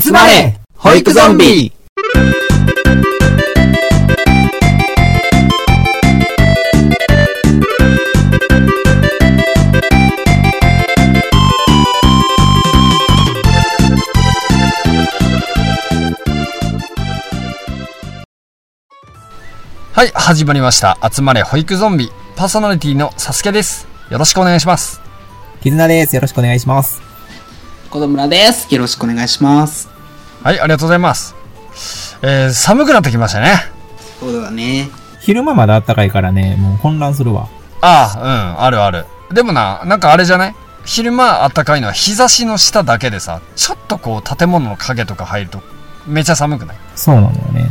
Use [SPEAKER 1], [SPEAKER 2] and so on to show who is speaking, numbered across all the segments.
[SPEAKER 1] 集まれ保育ゾンビ
[SPEAKER 2] はい、始まりました。集まれ保育ゾンビ。パーソナリティのサスケです。よろしくお願いします。
[SPEAKER 3] 絆です。よろしくお願いします。
[SPEAKER 1] 子供村です。よろしくお願いします。
[SPEAKER 2] はい、ありがとうございます。えー、寒くなってきましたね。
[SPEAKER 1] そうだね。
[SPEAKER 3] 昼間まだ暖かいからね、もう混乱するわ。
[SPEAKER 2] ああ、うん、あるある。でもな、なんかあれじゃない？昼間あったかいのは日差しの下だけでさ、ちょっとこう建物の影とか入るとめちゃ寒くない？
[SPEAKER 3] そうなのよね。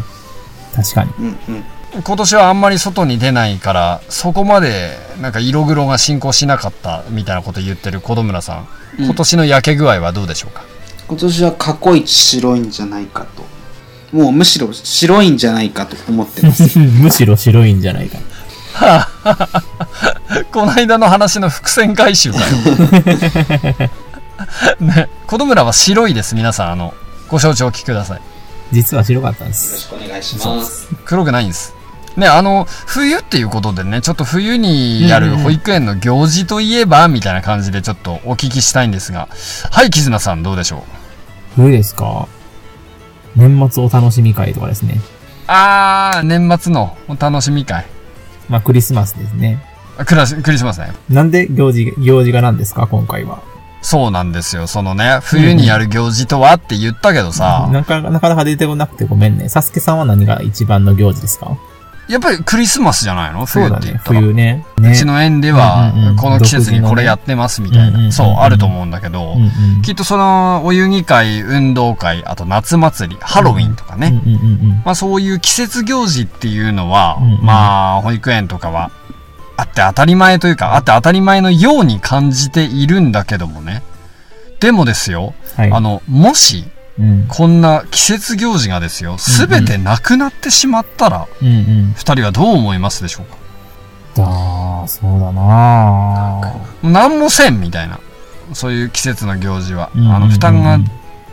[SPEAKER 3] 確かに。
[SPEAKER 1] うんうん。
[SPEAKER 2] 今年はあんまり外に出ないから、そこまでなんか色黒が進行しなかったみたいなこと言ってる子供村さん。
[SPEAKER 1] うん
[SPEAKER 2] 今年の焼け具合はどうでしょうか、
[SPEAKER 1] 今年は過去一白いんじゃないかと。もうむしろ白いんじゃないかと思ってます。
[SPEAKER 3] むしろ白いんじゃないか。
[SPEAKER 2] この間の話の伏線回収だよ。ね、子供村は白いです、皆さん。あの、ご承知おきください。
[SPEAKER 3] 実は白かったんで
[SPEAKER 1] よろ
[SPEAKER 3] す。
[SPEAKER 1] しくお願いします。
[SPEAKER 2] 黒くないんです。ね、あの、冬っていうことでね、ちょっと冬にやる保育園の行事といえば、みたいな感じでちょっとお聞きしたいんですが。はい、絆さんどうでしょう？
[SPEAKER 3] 冬ですか？年末お楽しみ会とかですね。
[SPEAKER 2] あー、年末のお楽しみ会。
[SPEAKER 3] まあクリスマスですね。
[SPEAKER 2] あクラスクリスマスね。
[SPEAKER 3] なんで行事、行事が何ですか？今回は。
[SPEAKER 2] そうなんですよ。そのね、冬にやる行事とはって言ったけどさ、
[SPEAKER 3] なかなかなか出てこなくてごめんね。サスケさんは何が一番の行事ですか？
[SPEAKER 2] やっぱりクリスマスじゃないの？冬。って言ったら。
[SPEAKER 3] 冬ね。
[SPEAKER 2] う
[SPEAKER 3] ね
[SPEAKER 2] ちの園ではこの季節にこれやってますみたいな、
[SPEAKER 3] ね
[SPEAKER 2] そう、あると思うんだけど、
[SPEAKER 3] うんうん。
[SPEAKER 2] きっとその、お遊戯会、運動会、あと夏祭り、ハロウィンとかね。まあそういう季節行事っていうのは、
[SPEAKER 3] うんうん
[SPEAKER 2] まあ、保育園とかは、あって当たり前というか、あって当たり前のように感じているんだけどもね。でもですよ、
[SPEAKER 3] はい。
[SPEAKER 2] あの、もし、
[SPEAKER 3] うん。
[SPEAKER 2] こんな季節行事がですよ、すべてなくなってしまったら、
[SPEAKER 3] うんうん。
[SPEAKER 2] 二人はどう思いますでしょうか？
[SPEAKER 3] ああ、そうだな
[SPEAKER 2] 何もせんみたいな。そういう季節の行事は。
[SPEAKER 3] うんうんうんうん
[SPEAKER 2] あの、負担が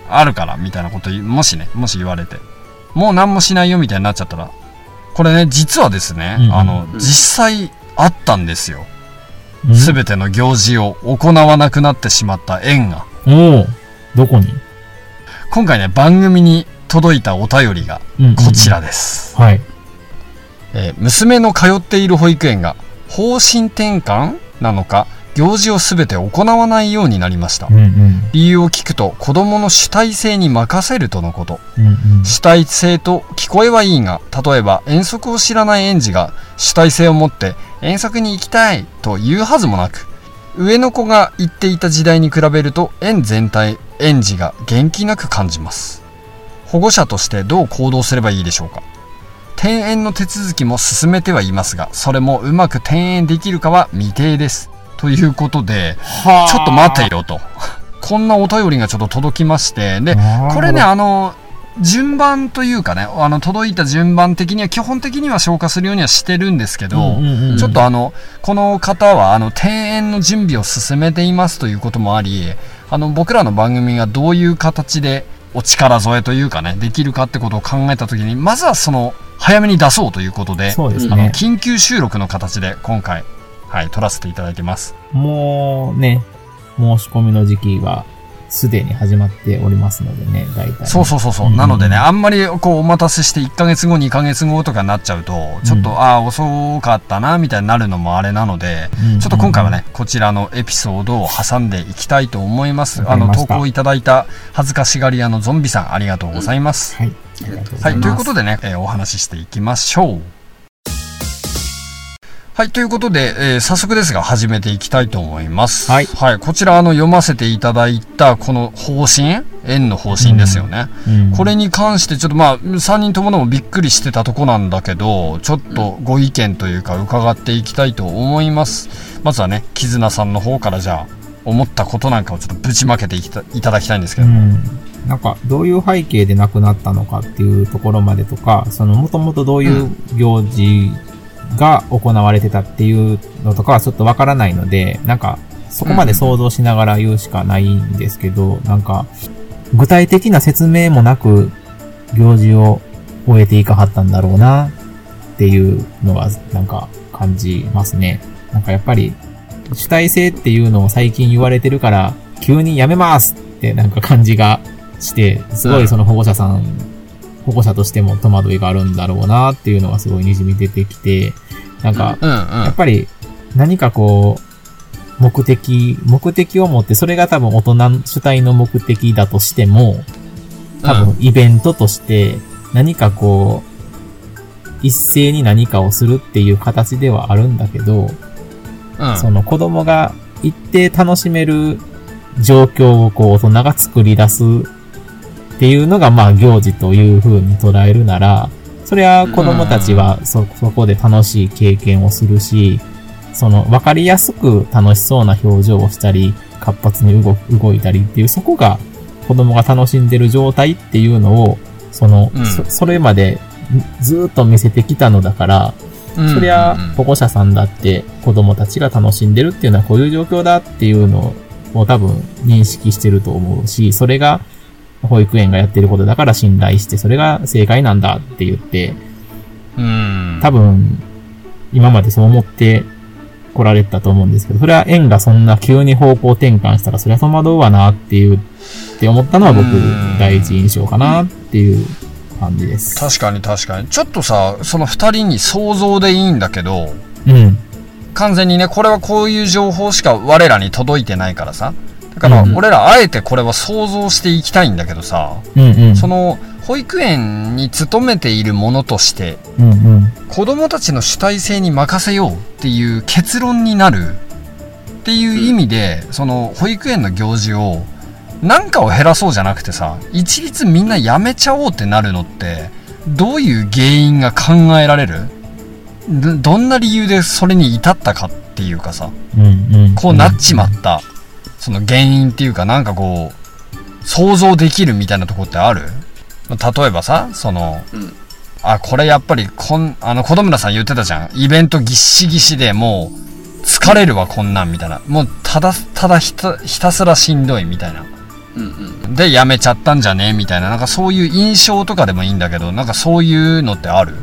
[SPEAKER 2] あるから、みたいなこともしね、もし言われて。もう何もしないよ、みたいになっちゃったら。これね、実はですね、
[SPEAKER 3] うんうん
[SPEAKER 2] あの、実際あったんですよ。
[SPEAKER 3] うん
[SPEAKER 2] すべての行事を行わなくなってしまった縁が。
[SPEAKER 3] おおどこに？
[SPEAKER 2] 今回ね、番組に届いたお便りが
[SPEAKER 3] うんうんうん
[SPEAKER 2] こちらです。
[SPEAKER 3] はい。
[SPEAKER 2] えー娘の通っている保育園が方針転換なのか、行事をすべて行わないようになりました
[SPEAKER 3] う。んうん。
[SPEAKER 2] 理由を聞くと子供の主体性に任せるとのこと
[SPEAKER 3] うんうん。
[SPEAKER 2] 主体性と聞こえはいいが例えば遠足を知らない園児が主体性を持って遠足に行きたいと言うはずもなく上の子が言っていた時代に比べると園全体園児が元気なく感じます。保護者としてどう行動すればいいでしょうか。転園の手続きも進めてはいますがそれもうまく転園できるかは未定です。ということで
[SPEAKER 3] は
[SPEAKER 2] ちょっと待てよと。こんなお便りがちょっと届きまして、で、これね、あの、順番というかね、あの、届いた順番的には基本的には消化するようにはしてるんですけど、ちょっとあの、この方は、あの、転園の準備を進めていますということもあり、あの、僕らの番組がどういう形でお力添えというかね、できるかってことを考えたときに、まずはその、早めに出そうということで、あの、
[SPEAKER 3] そうですね。
[SPEAKER 2] 緊急収録の形で今回、はい、撮らせていただいてます。
[SPEAKER 3] もうね、申し込みの時期はすでに始まっておりますのでね、大体ね。
[SPEAKER 2] そうそうそうそう。
[SPEAKER 3] うん
[SPEAKER 2] なのでね、あんまりこうお待たせして1ヶ月後、2ヶ月後とかになっちゃうと、ちょっと、
[SPEAKER 3] うん
[SPEAKER 2] ああ、遅かったな、みたいになるのもあれなので、
[SPEAKER 3] うん
[SPEAKER 2] ちょっと今回はね、こちらのエピソードを挟んでいきたいと思います。あの、投稿いただいた恥ずかしがり屋のゾンビさん、ありがとうございます。
[SPEAKER 3] はい。
[SPEAKER 2] はい。ということでね、えーお話ししていきましょう。はい、ということで、えー早速ですが始めていきたいと思います。
[SPEAKER 3] はい
[SPEAKER 2] はい、こちらあの読ませていただいたこの方針円の方針ですよね。
[SPEAKER 3] うん
[SPEAKER 2] これに関してちょっとまあ3人ともでもびっくりしてたとこなんだけどちょっとご意見というか伺っていきたいと思いますまずはね絆さんの方からじゃあ思ったことなんかをちょっとぶちまけていきたいただきたいんですけど、
[SPEAKER 3] うん。なんか、どういう背景で亡くなったのかっていうところまでとか、その、もともとどういう行事が行われてたっていうのとかはちょっとわからないので、なんか、そこまで想像しながら言うしかないんですけど、なんか、具体的な説明もなく、行事を終えていかはったんだろうな、っていうのが、なんか、感じますね。なんかやっぱり、主体性っていうのを最近言われてるから、急にやめますってなんか感じがして、すごいその保護者さん、保護者としても戸惑いがあるんだろうなっていうのがすごい滲み出てきて、なんか、やっぱり何かこう、目的、目的を持って、それが多分大人主体の目的だとしても、多分イベントとして何かこう、一斉に何かをするっていう形ではあるんだけど、うん、その子供が一定楽しめる状況をこう大人が作り出すっていうのがまあ行事という風に捉えるなら、それは子供たちはそ、そこで楽しい経験をするし、その分かりやすく楽しそうな表情をしたり、活発に動動いたりっていう、そこが子供が楽しんでる状態っていうのを、その、うん、そそれまでずっと見せてきたのだから、そりゃ保護者さんだって子供たちが楽しんでるっていうのはこういう状況だっていうのを多分認識してると思うし、それが保育園がやってることだから信頼して、それが正解なんだって言って、多分今までそう思って来られたと思うんですけど、それは園がそんな急に方向転換したら、そりゃ戸惑うわなっていう、って思ったのは僕、第一印象かなっていう感じです。
[SPEAKER 2] 確かに確かに。ちょっとさ、その二人に想像でいいんだけど、
[SPEAKER 3] うん。
[SPEAKER 2] 完全にね、これはこういう情報しか我らに届いてないからさ。だから、俺らあえてこれは想像していきたいんだけどさ、
[SPEAKER 3] うんうん、
[SPEAKER 2] その、保育園に勤めているものとして、
[SPEAKER 3] うんうん、
[SPEAKER 2] 子供たちの主体性に任せようっていう結論になるっていう意味で、その保育園の行事を何かを減らそうじゃなくてさ一律みんなやめちゃおうってなるのってどういう原因が考えられる？どんな理由でそれに至ったかっていうかさ、
[SPEAKER 3] うんうん、
[SPEAKER 2] こうなっちまったその原因っていうかなんかこう想像できるみたいなとこってある？例えばさ、その、うん、あ、これやっぱりこん、あの、子供らさん言ってたじゃん。イベントぎっしぎしでもう、疲れるわ、こんなん、みたいな。もう、ただ、ただひた、ひたすらしんどい、みたいな。
[SPEAKER 1] うんうん、
[SPEAKER 2] で、やめちゃったんじゃねみたいな。なんかそういう印象とかでもいいんだけど、なんかそういうのってある？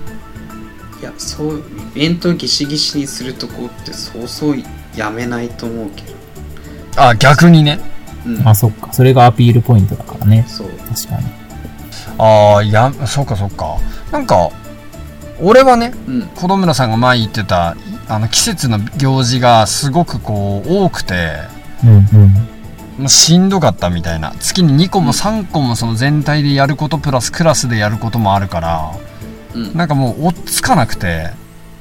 [SPEAKER 1] いや、そう、イベントぎしぎしにするとこって、そうそうやめないと思うけど。
[SPEAKER 2] あ、逆にね。
[SPEAKER 3] うん、あ、そっか。それがアピールポイントだからね。
[SPEAKER 1] そう。
[SPEAKER 3] 確かに。
[SPEAKER 2] ああ、や、そっかそっか。なんか、俺はね、
[SPEAKER 1] うん、
[SPEAKER 2] 子供さんが前言ってた、あの、季節の行事がすごくこう、多くて、
[SPEAKER 3] うんうん。
[SPEAKER 2] もうしんどかったみたいな。月に2個も3個もその全体でやることプラスクラスでやることもあるから、
[SPEAKER 1] うん、
[SPEAKER 2] なんかもう追っつかなくて、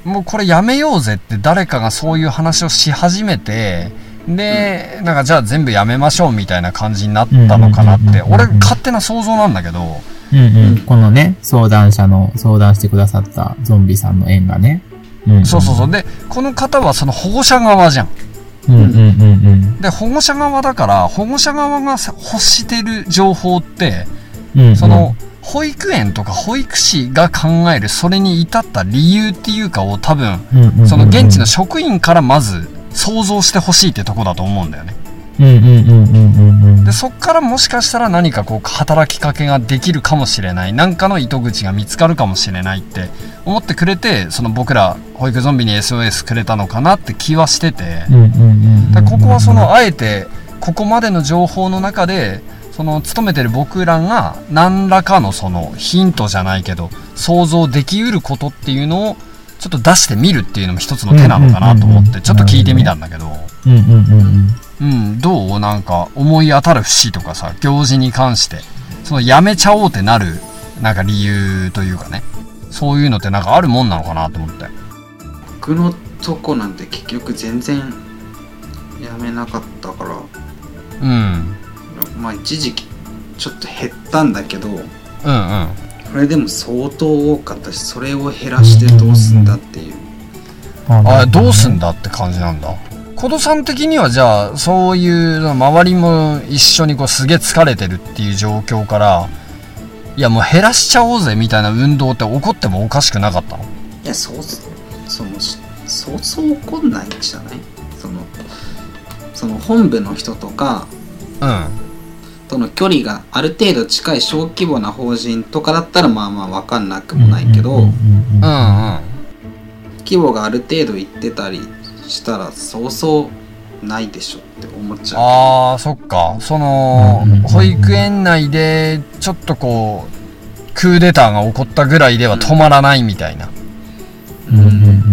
[SPEAKER 2] もうこれやめようぜって誰かがそういう話をし始めて、で、なんかじゃあ全部やめましょうみたいな感じになったのかなって、俺勝手な想像なんだけど、
[SPEAKER 3] うんうん。このね、相談者の、相談してくださったゾンビさんの縁がね。
[SPEAKER 2] うん、うん、そうそうそう。で、この方はその保護者側じゃん。
[SPEAKER 3] うんうんうんうん。
[SPEAKER 2] で、保護者側だから、保護者側が欲してる情報って、
[SPEAKER 3] うんうん、
[SPEAKER 2] その、保育園とか保育士が考えるそれに至った理由っていうかを多分、その現地の職員からまず想像してほしいってとこだと思うんだよね。でそっからもしかしたら何かこう働きかけができるかもしれない。何かの糸口が見つかるかもしれないって思ってくれてその僕ら保育ゾンビに SOS くれたのかなって気はしてて。ここはそのあえてここまでの情報の中でその勤めてる僕らが何らかのそのヒントじゃないけど想像できうることっていうのをちょっと出してみるっていうのも一つの手なのかなと思ってちょっと聞いてみたんだけど。
[SPEAKER 3] うん、
[SPEAKER 2] どうなんか思い当たる節とかさ、行事に関して、そのやめちゃおうってなる、なんか理由というかね、そういうのってなんかあるもんなのかなと思って。
[SPEAKER 1] 僕のとこなんて結局全然やめなかったから、
[SPEAKER 2] うん。
[SPEAKER 1] まあ一時期ちょっと減ったんだけど、うんうん。
[SPEAKER 2] こ
[SPEAKER 1] れでも相当多かったし、それを減らしてどうすんだっていう。
[SPEAKER 2] あどうすんだって感じなんだ。コドさん的にはじゃあそういう周りも一緒にこうすげえ疲れてるっていう状況からいやもう減らしちゃおうぜみたいな運動って起こってもおかしくなかったの？
[SPEAKER 1] いやそうそのそうそう起こんないんじゃない？そのその本部の人とか
[SPEAKER 2] うん
[SPEAKER 1] との距離がある程度近い小規模な法人とかだったらまあまあ分かんなくもないけど、
[SPEAKER 3] うんうん。
[SPEAKER 1] 規模がある程度いってたりしたらそうそうないでしょって思っちゃう
[SPEAKER 2] ああ、そっか。その保育園内で、ちょっとこう、クーデターが起こったぐらいでは止まらないみたいな。
[SPEAKER 3] うんうん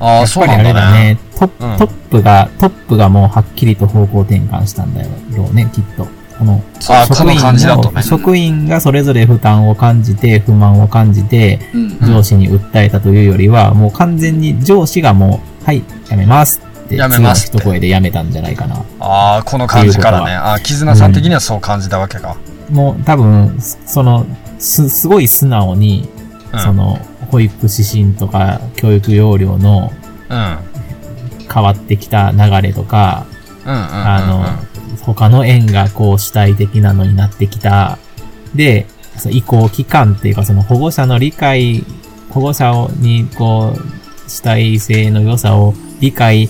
[SPEAKER 2] ああ、そうなんだ
[SPEAKER 3] れだね
[SPEAKER 2] ね。。
[SPEAKER 3] ト
[SPEAKER 2] うん
[SPEAKER 3] ットップが、トップがもうはっきりと方向転換したんだろうね、きっと。この、
[SPEAKER 2] あーこの感じだとね
[SPEAKER 3] 職員がそれぞれ負担を感じて、不満を感じて、
[SPEAKER 1] うん
[SPEAKER 3] 上司に訴えたというよりは、もう完全に上司がもう、はい、やめますって、
[SPEAKER 2] やめます
[SPEAKER 3] 一声でやめたんじゃないかな。
[SPEAKER 2] ああ、この感じからね。ああ、絆さん的にはそう感じたわけか。
[SPEAKER 3] もう多分、その、す、すごい素直に、
[SPEAKER 2] うん。
[SPEAKER 3] その、保育指針とか教育要領の
[SPEAKER 2] うん。うん。
[SPEAKER 3] 変わってきた流れとか、
[SPEAKER 2] うん。うん。
[SPEAKER 3] あの、他の園がこう主体的なのになってきた。で、その移行期間っていうかその保護者の理解、保護者をにこう、主体性の良さを理解、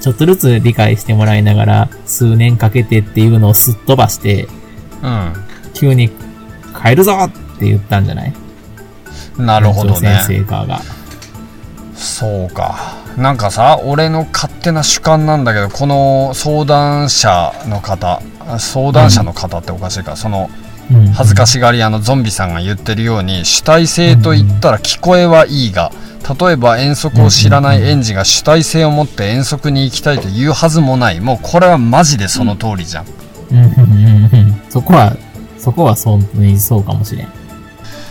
[SPEAKER 3] ちょっとずつ理解してもらいながら数年かけてっていうのをすっ飛ばして、急に変えるぞって言ったんじゃない？
[SPEAKER 2] うん。なるほどね。
[SPEAKER 3] 先生側が。
[SPEAKER 2] そうか。なんかさ、俺の勝手な主観なんだけど、この相談者の方、相談者の方っておかしいか、その
[SPEAKER 3] うん
[SPEAKER 2] 恥ずかしがり屋のゾンビさんが言ってるように、主体性と言ったら聞こえはいいが、例えば遠足を知らない園児が主体性を持って遠足に行きたいと言うはずもない。もうこれはマジでその通りじゃん。
[SPEAKER 3] そこは、そこは本当にそうかもしれん。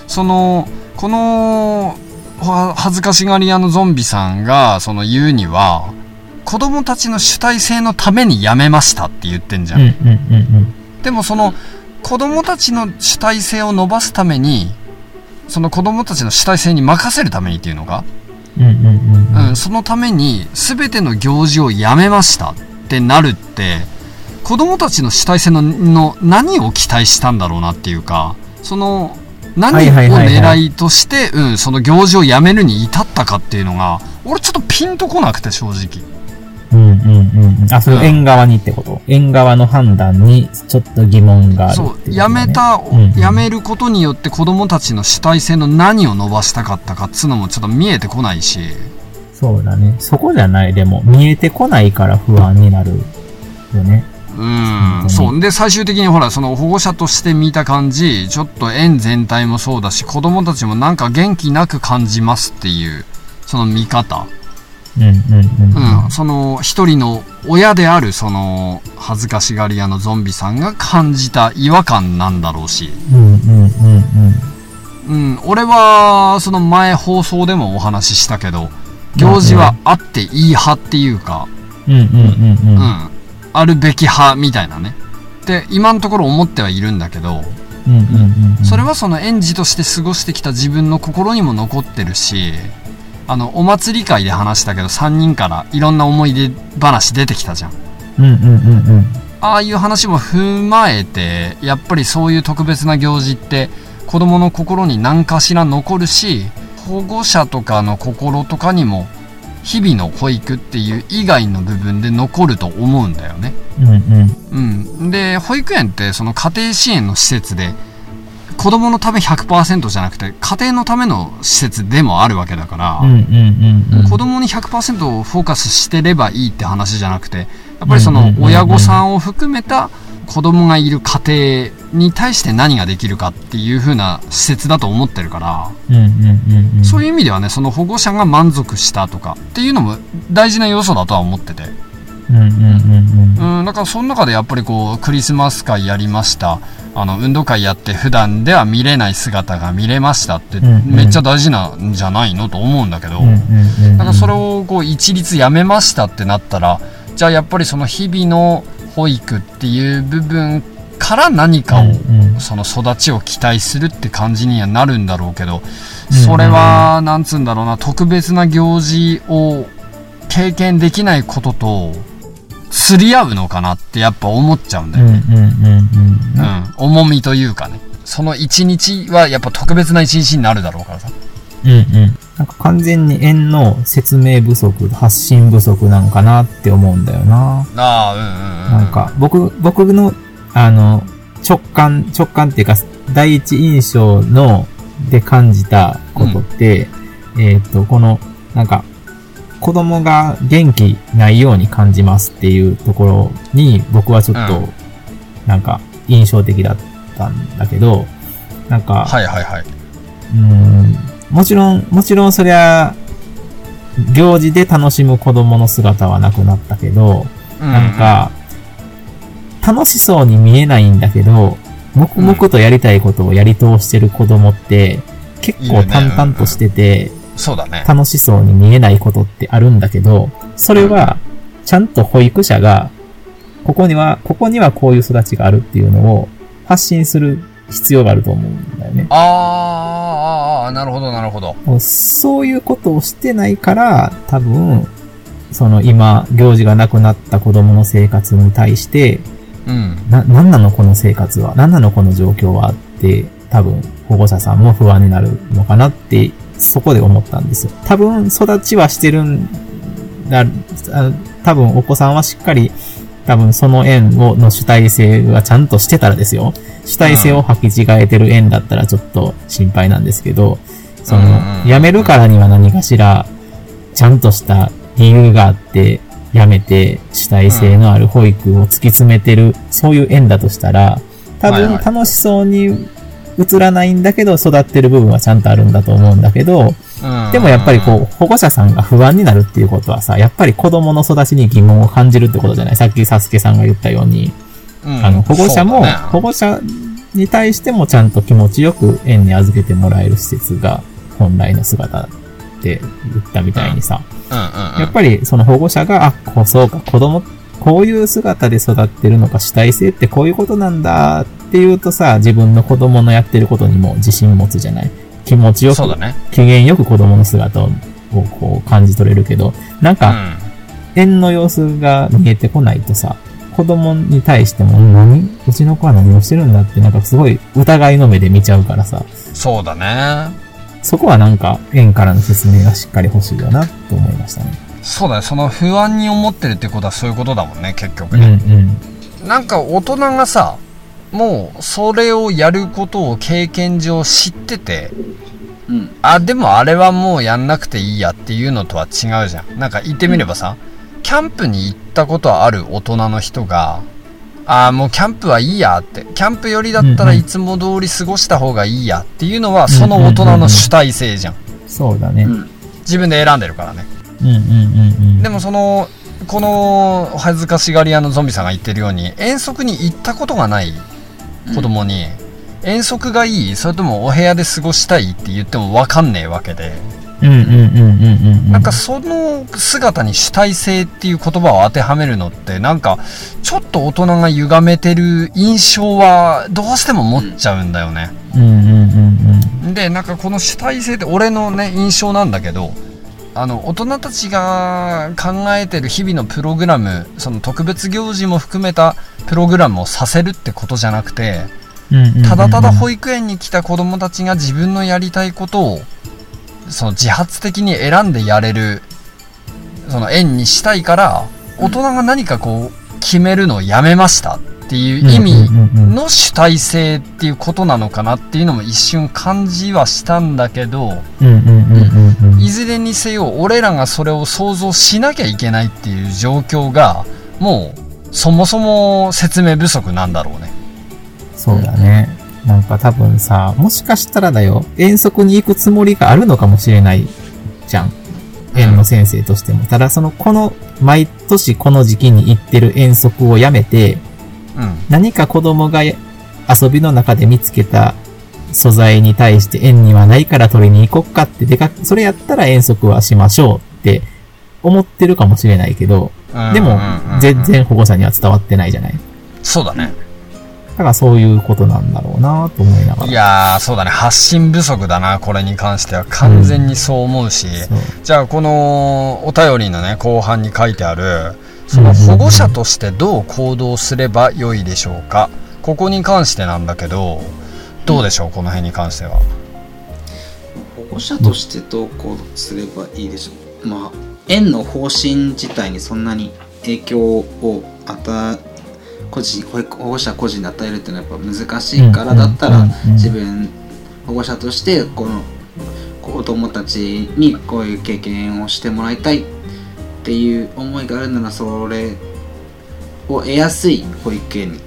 [SPEAKER 2] その、この、は恥ずかしがり屋のゾンビさんが、その言うには、子供たちの主体性のためにやめましたって言ってんじゃん。
[SPEAKER 3] うんうんうん
[SPEAKER 2] でもその、子供たちの主体性を伸ばすために、その子供たちの主体性に任せるためにっていうのが、
[SPEAKER 3] うん。うんうんうんうん。
[SPEAKER 2] うん、そのために全ての行事をやめましたってなるって、子供たちの主体性のの何を期待したんだろうなっていうか、その、何を狙いとして、うん、その行事をやめるに至ったかっていうのが、俺ちょっとピンとこなくて正直。
[SPEAKER 3] うんうんうんうん。あ、それ縁側にってこと？縁側の判断にちょっと疑問があるって
[SPEAKER 2] そ、
[SPEAKER 3] いう
[SPEAKER 2] やめた、
[SPEAKER 3] うんうん
[SPEAKER 2] やめることによって子供たちの主体性の何を伸ばしたかったかっつうのもちょっと見えてこないし、
[SPEAKER 3] そうだね。そこじゃない。でも、見えてこないから不安になるよね。
[SPEAKER 2] うん、そう。で、最終的にほら、その保護者として見た感じ、ちょっと園全体もそうだし、子供たちもなんか元気なく感じますっていう、その見方。
[SPEAKER 3] うんうんうん。
[SPEAKER 2] うん、その一人の親である、その、恥ずかしがり屋のゾンビさんが感じた違和感なんだろうし、
[SPEAKER 3] うんうんうん
[SPEAKER 2] うん、俺は、その前放送でもお話ししたけど、行事はあっていい派っていうか、
[SPEAKER 3] うん。
[SPEAKER 2] あるべき派みたいなね。で、今のところ思ってはいるんだけど、
[SPEAKER 3] うんうん。
[SPEAKER 2] それはその園児として過ごしてきた自分の心にも残ってるし、あの、お祭り会で話したけど3人からいろんな思い出話出てきたじゃん。
[SPEAKER 3] うんうんうんうん。
[SPEAKER 2] ああいう話も踏まえて、やっぱりそういう特別な行事って子供の心に何かしら残るし、保護者とかの心とかにも日々の保育っていう以外の部分で残ると思うんだよね。
[SPEAKER 3] うんうん。
[SPEAKER 2] うん。で、保育園ってその家庭支援の施設で、子供のため100%じゃなくて、家庭のための施設でもあるわけだから、
[SPEAKER 3] うんうんうんうん。
[SPEAKER 2] 子供に100%をフォーカスしてればいいって話じゃなくて、やっぱりその親御さんを含めた子供がいる家庭に対して何ができるかっていう風な施設だと思ってるから、
[SPEAKER 3] うんうんうんうん。
[SPEAKER 2] そういう意味ではね、その保護者が満足したとかっていうのも大事な要素だとは思ってて。
[SPEAKER 3] うんうんうんうん。
[SPEAKER 2] うん、だからその中でやっぱりこう、クリスマス会やりました。あの、運動会やって普段では見れない姿が見れましたって、めっちゃ大事なんじゃないのと思うんだけど、
[SPEAKER 3] うん
[SPEAKER 2] からそれをこう、一律やめましたってなったら、じゃあやっぱりその日々の保育っていう部分から何かを、その育ちを期待するって感じにはなるんだろうけど、
[SPEAKER 3] うん。
[SPEAKER 2] それは、なんつうんだろうな、特別な行事を経験できないことと、釣り合うのかなってやっぱ思っちゃうんだ
[SPEAKER 3] うん
[SPEAKER 2] よね。
[SPEAKER 3] うんうんうん。
[SPEAKER 2] うん。重みというかね。その一日はやっぱ特別な一日になるだろうからさ。
[SPEAKER 3] うんうん。なんか完全に縁の説明不足、発信不足なんかなって思うんだよな。
[SPEAKER 2] ああ、うんうんうん。
[SPEAKER 3] なんか、僕、僕のあの、直感、直感っていうか、第一印象の、で感じたことって、うん、えっ、と、この、なんか、子供が元気ないように感じますっていうところに、僕はちょっと、なんか、印象的だったんだけど、なんか、
[SPEAKER 2] はいはいはい。
[SPEAKER 3] うん、もちろん、もちろんそりゃ、行事で楽しむ子供の姿はなくなったけど、うん、なんか、楽しそうに見えないんだけど、黙々とやりたいことをやり通してる子供って、結構淡々としてて、
[SPEAKER 2] そうだね。
[SPEAKER 3] 楽しそうに見えないことってあるんだけど、それは、ちゃんと保育者が、ここには、ここにはこういう育ちがあるっていうのを発信する必要があると思うんだよね。
[SPEAKER 2] ああ、なるほど、なるほど。
[SPEAKER 3] そういうことをしてないから、多分、その今、行事がなくなった子供の生活に対して、
[SPEAKER 2] うん、
[SPEAKER 3] な、なんなのこの生活は、なんなのこの状況は？って、多分、保護者さんも不安になるのかなって、そこで思ったんですよ。多分、育ちはしてるんだ、多分、お子さんはしっかり、多分、その縁を、の主体性がちゃんとしてたらですよ。主体性を履き違えてる縁だったらちょっと心配なんですけど、その、辞めるからには何かしら、ちゃんとした理由があって、辞めて主体性のある保育を突き詰めてる、そういう縁だとしたら、多分楽しそうに映らないんだけど、育ってる部分はちゃんとあるんだと思うんだけど、でもやっぱりこう、保護者さんが不安になるっていうことはさ、やっぱり子供の育ちに疑問を感じるってことじゃない？さっきサスケさんが言ったように。あの、保護者も、保護者に対してもちゃんと気持ちよく園に預けてもらえる施設が本来の姿って言ったみたいにさ、やっぱりその保護者が、あ、こう、そうか、子供、こういう姿で育ってるのか、主体性ってこういうことなんだっていうとさ、自分の子供のやってることにも自信持つじゃない？気持ちよく、ね、機嫌よく子供の姿をこう感じ取れるけど、なんか、園の様子が見えてこないとさ、子供に対しても、何？うちの子は何をしてるんだって、なんかすごい疑いの目で見ちゃうからさ。
[SPEAKER 2] そうだね。
[SPEAKER 3] そこはなんか、園からの説明がしっかり欲しいよな、と思いましたね。
[SPEAKER 2] そうだね。その不安に思ってるってことはそういうことだもんね、結局ね。うんうん、なんか大人がさ、もうそれをやることを経験上知ってて、うん、あ、でもあれはもうやんなくていいやっていうのとは違うじゃん。なんか言ってみればさ、うんキャンプに行ったことある大人の人が、ああ、もうキャンプはいいやって。キャンプよりだったらいつも通り過ごした方がいいやっていうのは、その大人の主体性じゃん。
[SPEAKER 3] そうだね。
[SPEAKER 2] 自分で選んでるからね。
[SPEAKER 3] うんうんうんうん。
[SPEAKER 2] でもその、この恥ずかしがり屋のゾンビさんが言ってるように、遠足に行ったことがない子供に、遠足がいいそれともお部屋で過ごしたいって言っても分かんねえわけで。なんかその姿に主体性っていう言葉を当てはめるのってなんかちょっと大人が歪めてる印象はどうしても持っちゃうんだよね。でなんかこの主体性って俺のね印象なんだけどあの大人たちが考えてる日々のプログラムその特別行事も含めたプログラムをさせるってことじゃなくてただただ保育園に来た子どもたちが自分のやりたいことをその自発的に選んでやれるその縁にしたいから大人が何かこう決めるのをやめました。っていう意味の主体性っていうことなのかなっていうのも一瞬感じはしたんだけどいずれにせよ俺らがそれを想像しなきゃいけないっていう状況がもうそもそも説明不足なんだろうね。
[SPEAKER 3] そうだね。なんか多分さ、もしかしたらだよ、遠足に行くつもりがあるのかもしれないじゃん。園の先生としても。ただその、この、毎年この時期に行ってる遠足をやめて、何か子供が遊びの中で見つけた素材に対して園にはないから取りに行こっかってでか、それやったら遠足はしましょうって思ってるかもしれないけど、でも全然保護者には伝わってないじゃない。
[SPEAKER 2] そうだね。
[SPEAKER 3] だからそういうことなんだろうなと思いながら。
[SPEAKER 2] いやー、そうだね。発信不足だな、これに関しては。完全にそう思うし。うん、じゃあ、このお便りのね、後半に書いてある、その保護者としてどう行動すればよいでしょうか？ここに関してなんだけど、どうでしょう、この辺に関しては。
[SPEAKER 1] 保護者としてどう行動すればいいでしょう？まあ、園の方針自体にそんなに影響を与え個人保護者個人で与えるっていうのはやっぱ難しいからだったら、自分保護者としてこの子供たちにこういう経験をしてもらいたいっていう思いがあるならそれを得やすい保育園に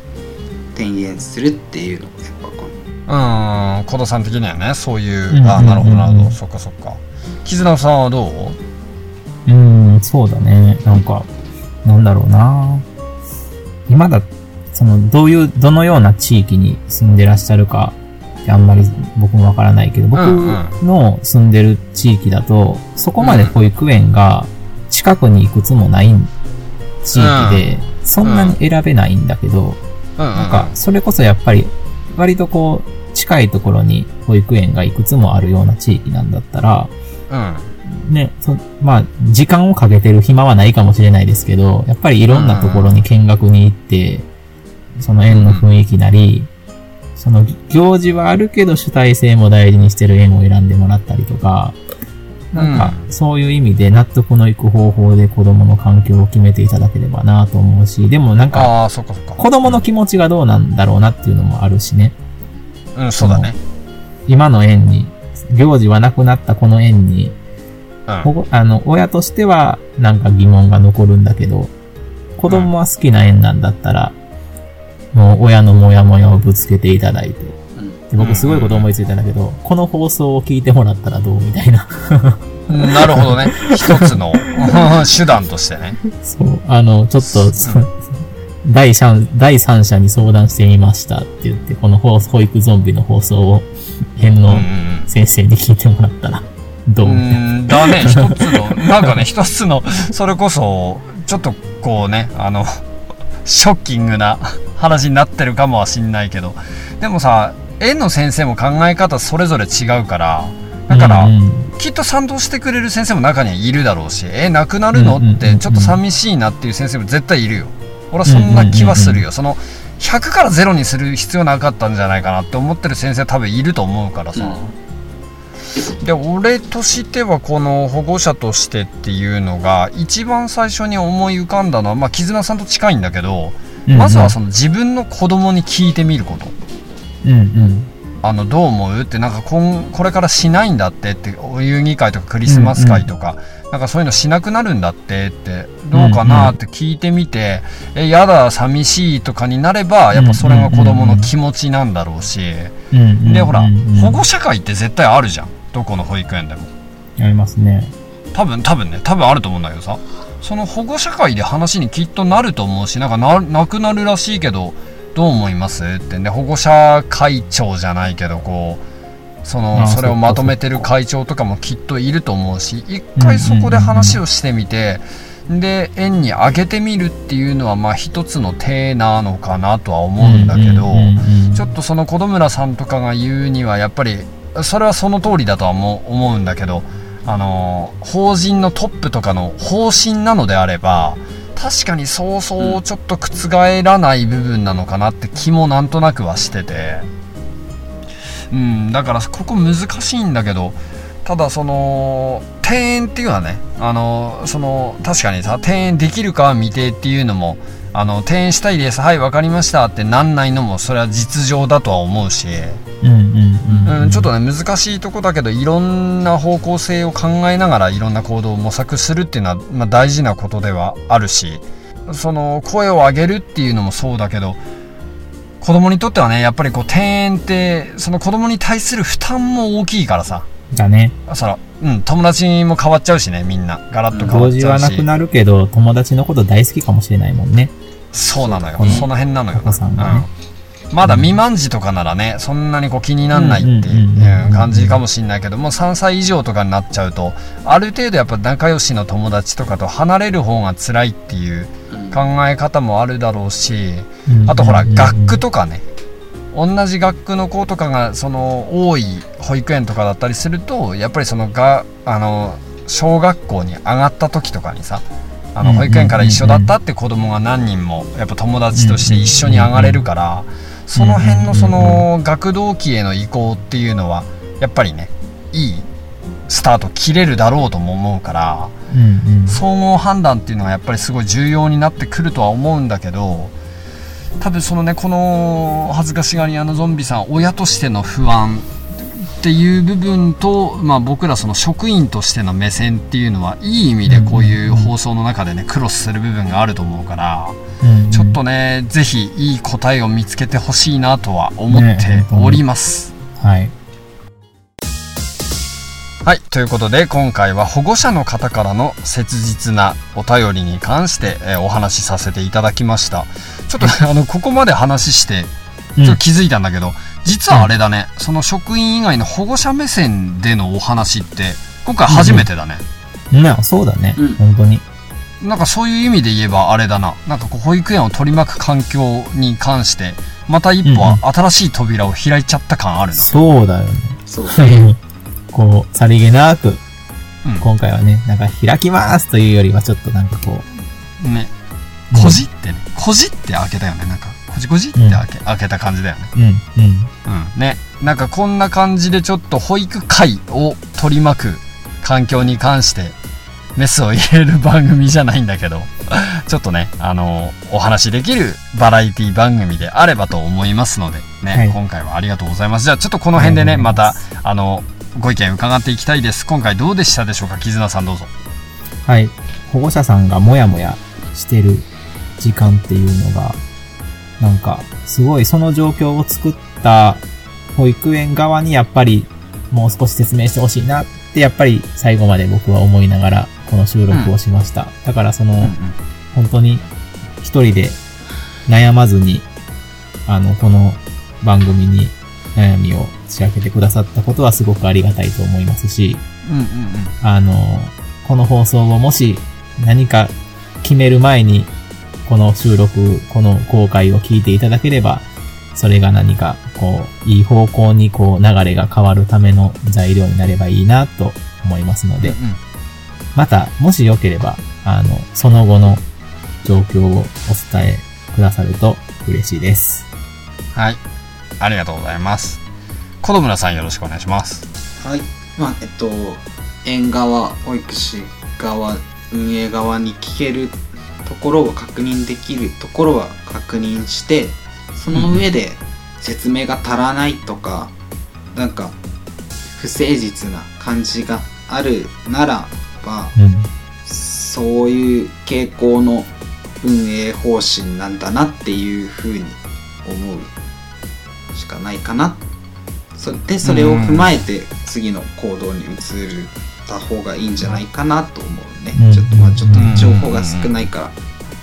[SPEAKER 1] 転園するっていうの。がやっぱこの
[SPEAKER 2] うん小田さん的にはねそういう、
[SPEAKER 3] うん。うんうん
[SPEAKER 2] あなるほどなるほど。そっかそっか。絆さんはどう？
[SPEAKER 3] うん、そうだね。なんか、なんだろうな。今だ、その、どういう、どのような地域に住んでらっしゃるかってあんまり僕もわからないけど、僕の住んでる地域だと、そこまで保育園が近くにいくつもない地域で、そんなに選べないんだけど、なんか、それこそやっぱり、割とこう、近いところに保育園がいくつもあるような地域なんだったら、
[SPEAKER 2] うん。
[SPEAKER 3] ね、そまあ、時間をかけてる暇はないかもしれないですけど、やっぱりいろんなところに見学に行って、その園の雰囲気なり、その行事はあるけど主体性も大事にしてる園を選んでもらったりとか、なんか、そういう意味で納得のいく方法で子供の環境を決めていただければなと思うし、でもなんか、子供の気持ちがどうなんだろうなっていうのもあるしね。
[SPEAKER 2] うんそうだね。
[SPEAKER 3] 今の園に、行事はなくなったこの園に、
[SPEAKER 2] うん。
[SPEAKER 3] あの、親としてはなんか疑問が残るんだけど、子供は好きな園なんだったら、もう親のモヤモヤをぶつけていただいて。僕すごいこと思いついたんだけど、この放送を聞いてもらったらどうみたいな。
[SPEAKER 2] うんなるほどね。一つの 手段としてね。
[SPEAKER 3] そう、あの、ちょっと、そ 第三、第三者に相談してみましたって言って、この放保育ゾンビの放送を、園の先生に聞いてもらったら、どう
[SPEAKER 2] う。んだね。一つのなんかね一つのそれこそちょっとこうねあのショッキングな話になってるかもはしんないけど。でもさ園の先生も考え方それぞれ違うからだから、きっと賛同してくれる先生も中にはいるだろうしえなくなるの？ってちょっと寂しいなっていう先生も絶対いるよ。俺はそんな気はするよ。その100から0にする必要なかったんじゃないかなって思ってる先生多分いると思うからさ、で俺としてはこの保護者としてっていうのが一番最初に思い浮かんだのはまあ絆さんと近いんだけど、まずはその自分の子供に聞いてみること
[SPEAKER 3] うんうん。
[SPEAKER 2] あのどう思う？ってなんかこんこれからしないんだってってお遊戯会とかクリスマス会とか、なんかそういうのしなくなるんだってってどうかなって聞いてみて、えやだ寂しいとかになればやっぱそれが子供の気持ちなんだろうし、
[SPEAKER 3] うんうんうん。
[SPEAKER 2] でほら保護者会って絶対あるじゃん。どこの保育園でも。
[SPEAKER 3] ありますね。
[SPEAKER 2] 多分多分ね。多分あると思うんだけどさ。その保護者会で話にきっとなると思うしなんかななくなるらしいけどどう思います？ってね保護者会長じゃないけどこうその
[SPEAKER 3] あ
[SPEAKER 2] それをまとめてる会長とかもきっといると思うし一回そこで話をしてみてで園にあげてみるっていうのはまあ一つの手なのかなとは思うんだけど。ちょっとその子村さんとかが言うにはやっぱりそれはその通りだとは思う思うんだけどあの法人のトップとかの方針なのであれば確かにそうそうちょっと覆らない部分なのかなって気もなんとなくはしてて。うんだからここ難しいんだけどただその庭園っていうのはねあのその確かにさ庭園できるかは未定っていうのもあの転園したいです。はい分かりました。ってなんないのもそれは実情だとは思うし、
[SPEAKER 3] うん
[SPEAKER 2] ちょっとね難しいとこだけどいろんな方向性を考えながらいろんな行動を模索するっていうのは、まあ、大事なことではあるし。その声を上げるっていうのもそうだけど子供にとってはねやっぱりこう転園ってその子供に対する負担も大きいからさ。
[SPEAKER 3] だね。
[SPEAKER 2] そら、うん、友達も変わっちゃうしねみんな。ガラッと変わっちゃうし。
[SPEAKER 3] はなくなるけど、友達のこと大好きかもしれないもんね。
[SPEAKER 2] そうなのよ。その辺なのよ。
[SPEAKER 3] ね。
[SPEAKER 2] うん、まだ未満児とかならねそんなにこう気になんないっていう感じかもしれないけども3歳以上とかになっちゃうとある程度やっぱ仲良しの友達とかと離れる方が辛いっていう
[SPEAKER 1] うん
[SPEAKER 2] 考え方もあるだろうし
[SPEAKER 3] うん。
[SPEAKER 2] あとほら学区とかね。同じ学区の子とかがその多い保育園とかだったりするとやっぱりそのがあの小学校に上がった時とかにさあの
[SPEAKER 3] うん
[SPEAKER 2] 保育園から一緒だったって子供が何人もやっぱ友達として一緒に上がれるからその辺のその学童期への移行っていうのはやっぱりねいいスタート切れるだろうとも思うから
[SPEAKER 3] うんうん。
[SPEAKER 2] 総合判断っていうのがやっぱりすごい重要になってくるとは思うんだけど多分そのねこの恥ずかしがり屋のゾンビさん親としての不安っていう部分と、まあ、僕らその職員としての目線っていうのはいい意味でこういう放送の中でねクロスする部分があると思うから、ちょっとねぜひいい答えを見つけてほしいなとは思っております。ね、
[SPEAKER 3] はい
[SPEAKER 2] はい。ということで、今回は保護者の方からの切実なお便りに関して、えー、お話しさせていただきました。ちょっと、あの、ここまで話して、ちょっと気づいたんだけど、うん、実はあれだね、その職員以外の保護者目線でのお話って、今回初めてだね。
[SPEAKER 3] うん、そうだね、うん、本当に。
[SPEAKER 2] なんかそういう意味で言えばあれだな。なんかこう保育園を取り巻く環境に関して、また一歩新しい扉を開いちゃった感あるな。
[SPEAKER 3] そうだよね。
[SPEAKER 1] そう。
[SPEAKER 3] こう、さりげなく、うん、今回はね、なんか開きますというよりはちょっとなんかこ
[SPEAKER 2] う。ね。こじってね、こじって開けたよね、なんか。こじこじって開け,、開けた感じだよね。
[SPEAKER 3] うん、うん。
[SPEAKER 2] うん。ね。なんかこんな感じでちょっと保育会を取り巻く環境に関してメスを入れる番組じゃないんだけど、ちょっとね、あの、お話できるバラエティ番組であればと思いますので、ね、はい、今回はありがとうございます。じゃあちょっとこの辺でね、また、あの、ご意見伺っていきたいです。今回どうでしたでしょうか？絆さんどうぞ。
[SPEAKER 3] はい。保護者さんがモヤモヤしてる時間っていうのが、なんか、すごいその状況を作った保育園側にやっぱりもう少し説明してほしいなってやっぱり最後まで僕は思いながらこの収録をしました。うん、だからその、うんうん、本当に一人で悩まずに、あの、この番組に悩みを仕掛けてくださったことはすごくありがたいと思いますし、
[SPEAKER 2] うんうんうん、
[SPEAKER 3] あの、この放送をもし何か決める前に、この収録、この公開を聞いていただければ、それが何か、こう、いい方向にこう流れが変わるための材料になればいいなと思いますので、うんうん、また、もしよければ、あの、その後の状況をお伝えくださると嬉しいです。
[SPEAKER 2] はい。ありがとうございます。子供村さんよろしくお願いします。
[SPEAKER 1] はい。まあ、えっと、園側、保育士側、運営側に聞けるところを確認できるところは確認して、その上で説明が足らないとか、うん、なんか不誠実な感じがあるならば、うん、そういう傾向の運営方針なんだなっていうふうに思うしかないかな。そでそれを踏まえて次の行動に移った方がいいんじゃないかなと思うね、ちょっとまあちょっと情報が少ないから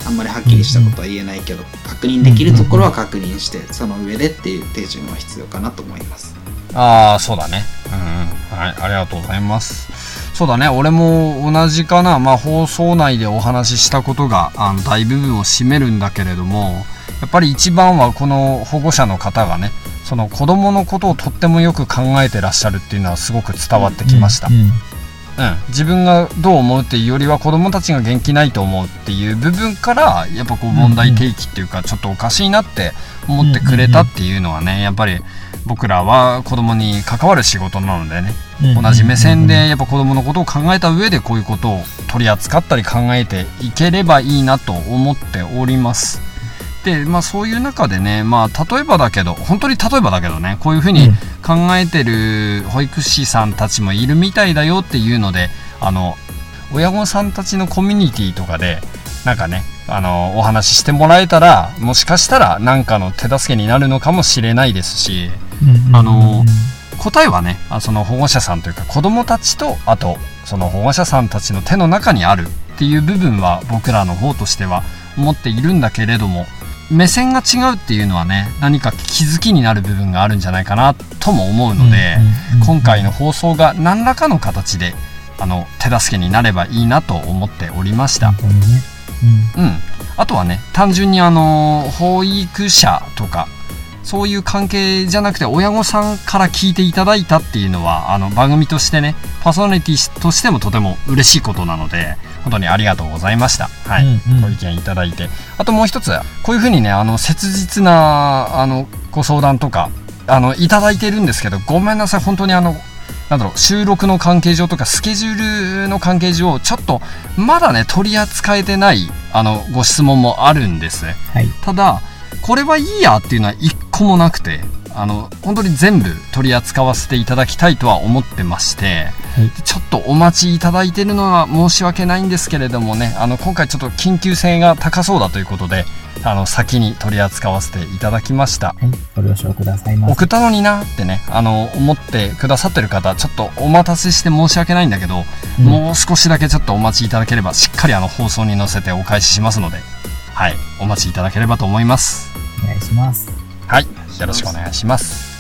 [SPEAKER 1] あんまりはっきりしたことは言えないけど確認できるところは確認してその上でっていう手順は必要かなと思います。
[SPEAKER 2] ああそうだね。うん。はいありがとうございます。そうだね。俺も同じかな。まあ放送内でお話ししたことがあの大部分を占めるんだけれどもやっぱり一番はこの保護者の方がねその子供のことをとってもよく考えてらっしゃるっていうのはすごく伝わってきました。うん、うんうん、自分がどう思うっていうよりは子供たちが元気ないと思うっていう部分からやっぱこう問題提起っていうかちょっとおかしいなって思ってくれたっていうのはねやっぱり僕らは子供に関わる仕事なのでね。同じ目線でやっぱ子供のことを考えた上でこういうことを取り扱ったり考えていければいいなと思っております。で、まあ、そういう中でね、まあ、例えばだけど本当に例えばだけどねこういうふうに考えてる保育士さんたちもいるみたいだよっていうのであの親御さんたちのコミュニティとかでなんかねあのお話ししてもらえたらもしかしたら何かの手助けになるのかもしれないですし、あの答えはねその保護者さんというか子どもたちとあとその保護者さんたちの手の中にあるっていう部分は僕らの方としては思っているんだけれども目線が違うっていうのはね何か気づきになる部分があるんじゃないかなとも思うので、今回の放送が何らかの形であの手助けになればいいなと思っておりました。うん、うん、あとはね単純にあの保育者とかそういう関係じゃなくて親御さんから聞いていただいたっていうのはあの番組としてねパーソナリティとしてもとても嬉しいことなので本当にありがとうございました。はい。うんうん、ご意見いただいて。あともう一つ、こういうふうにね、あの、切実な、あの、ご相談とか、あの、いただいてるんですけど、ごめんなさい、本当にあの、なんだろう、収録の関係上とか、スケジュールの関係上、ちょっと、まだね、取り扱えてない、あの、ご質問もあるんですね。
[SPEAKER 3] はい、
[SPEAKER 2] ただ、これはいいやっていうのは一個もなくて、あの、本当に全部取り扱わせていただきたいとは思ってまして、はい、ちょっとお待ちいただいてるのは申し訳ないんですけれどもね、あの、今回ちょっと緊急性が高そうだということで、あの、先に取り扱わせていただきました。は
[SPEAKER 3] い、ご了承ください。
[SPEAKER 2] 送ったのになってね、あの、思ってくださってる方、ちょっとお待たせして申し訳ないんだけど、うん、もう少しだけちょっとお待ちいただければ、しっかりあの、放送に載せてお返ししますので、はい、お待ちいただければと思います。
[SPEAKER 3] お願いします。
[SPEAKER 2] はい、よろしくお願いします。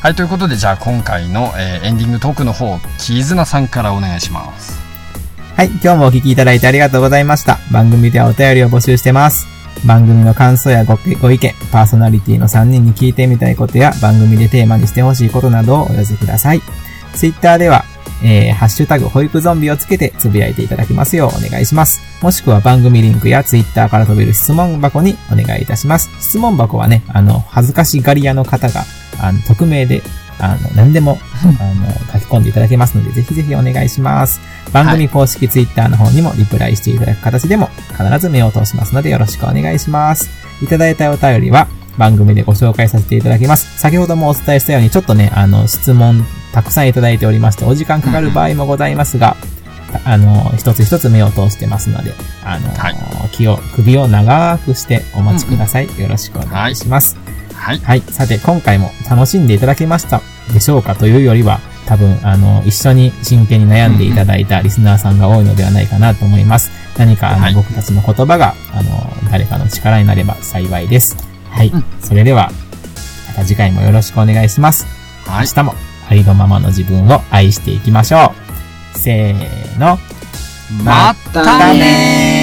[SPEAKER 2] はい、ということで、じゃあ今回の、えー、エンディングトークの方、キーズナさんからお願いします。
[SPEAKER 3] はい、今日もお聞きいただいてありがとうございました。番組ではお便りを募集してます。番組の感想やごご意見、パーソナリティの3人に聞いてみたいことや番組でテーマにしてほしいことなどをお寄せください。ツイッターでは、えー、ハッシュタグ、保育ゾンビをつけてつぶやいていただきますようお願いします。もしくは番組リンクやツイッターから飛べる質問箱にお願いいたします。質問箱はね、あの、恥ずかしがり屋の方が、あの、匿名であの、何でも、あの、書き込んでいただけますので、ぜひぜひお願いします。番組公式ツイッターの方にもリプライしていただく形でも、必ず目を通しますので、よろしくお願いします。いただいたお便りは、番組でご紹介させていただきます。先ほどもお伝えしたように、ちょっとね、あの、質問たくさんいただいておりまして、お時間かかる場合もございますが、あの、一つ一つ目を通してますので、あの、はい、気を、首を長くしてお待ちください。よろしくお願いします。はい
[SPEAKER 2] はい。
[SPEAKER 3] はい。さて、今回も楽しんでいただけましたでしょうかというよりは、多分、あの、一緒に真剣に悩んでいただいたリスナーさんが多いのではないかなと思います。何か、あの、はい、僕たちの言葉が、あの、誰かの力になれば幸いです。はい。うん、それでは、また次回もよろしくお願いします。はい。明日も、ありのままの自分を愛していきましょう。せーの。
[SPEAKER 2] またね